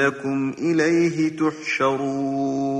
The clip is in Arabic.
أنكم إليه تحشرون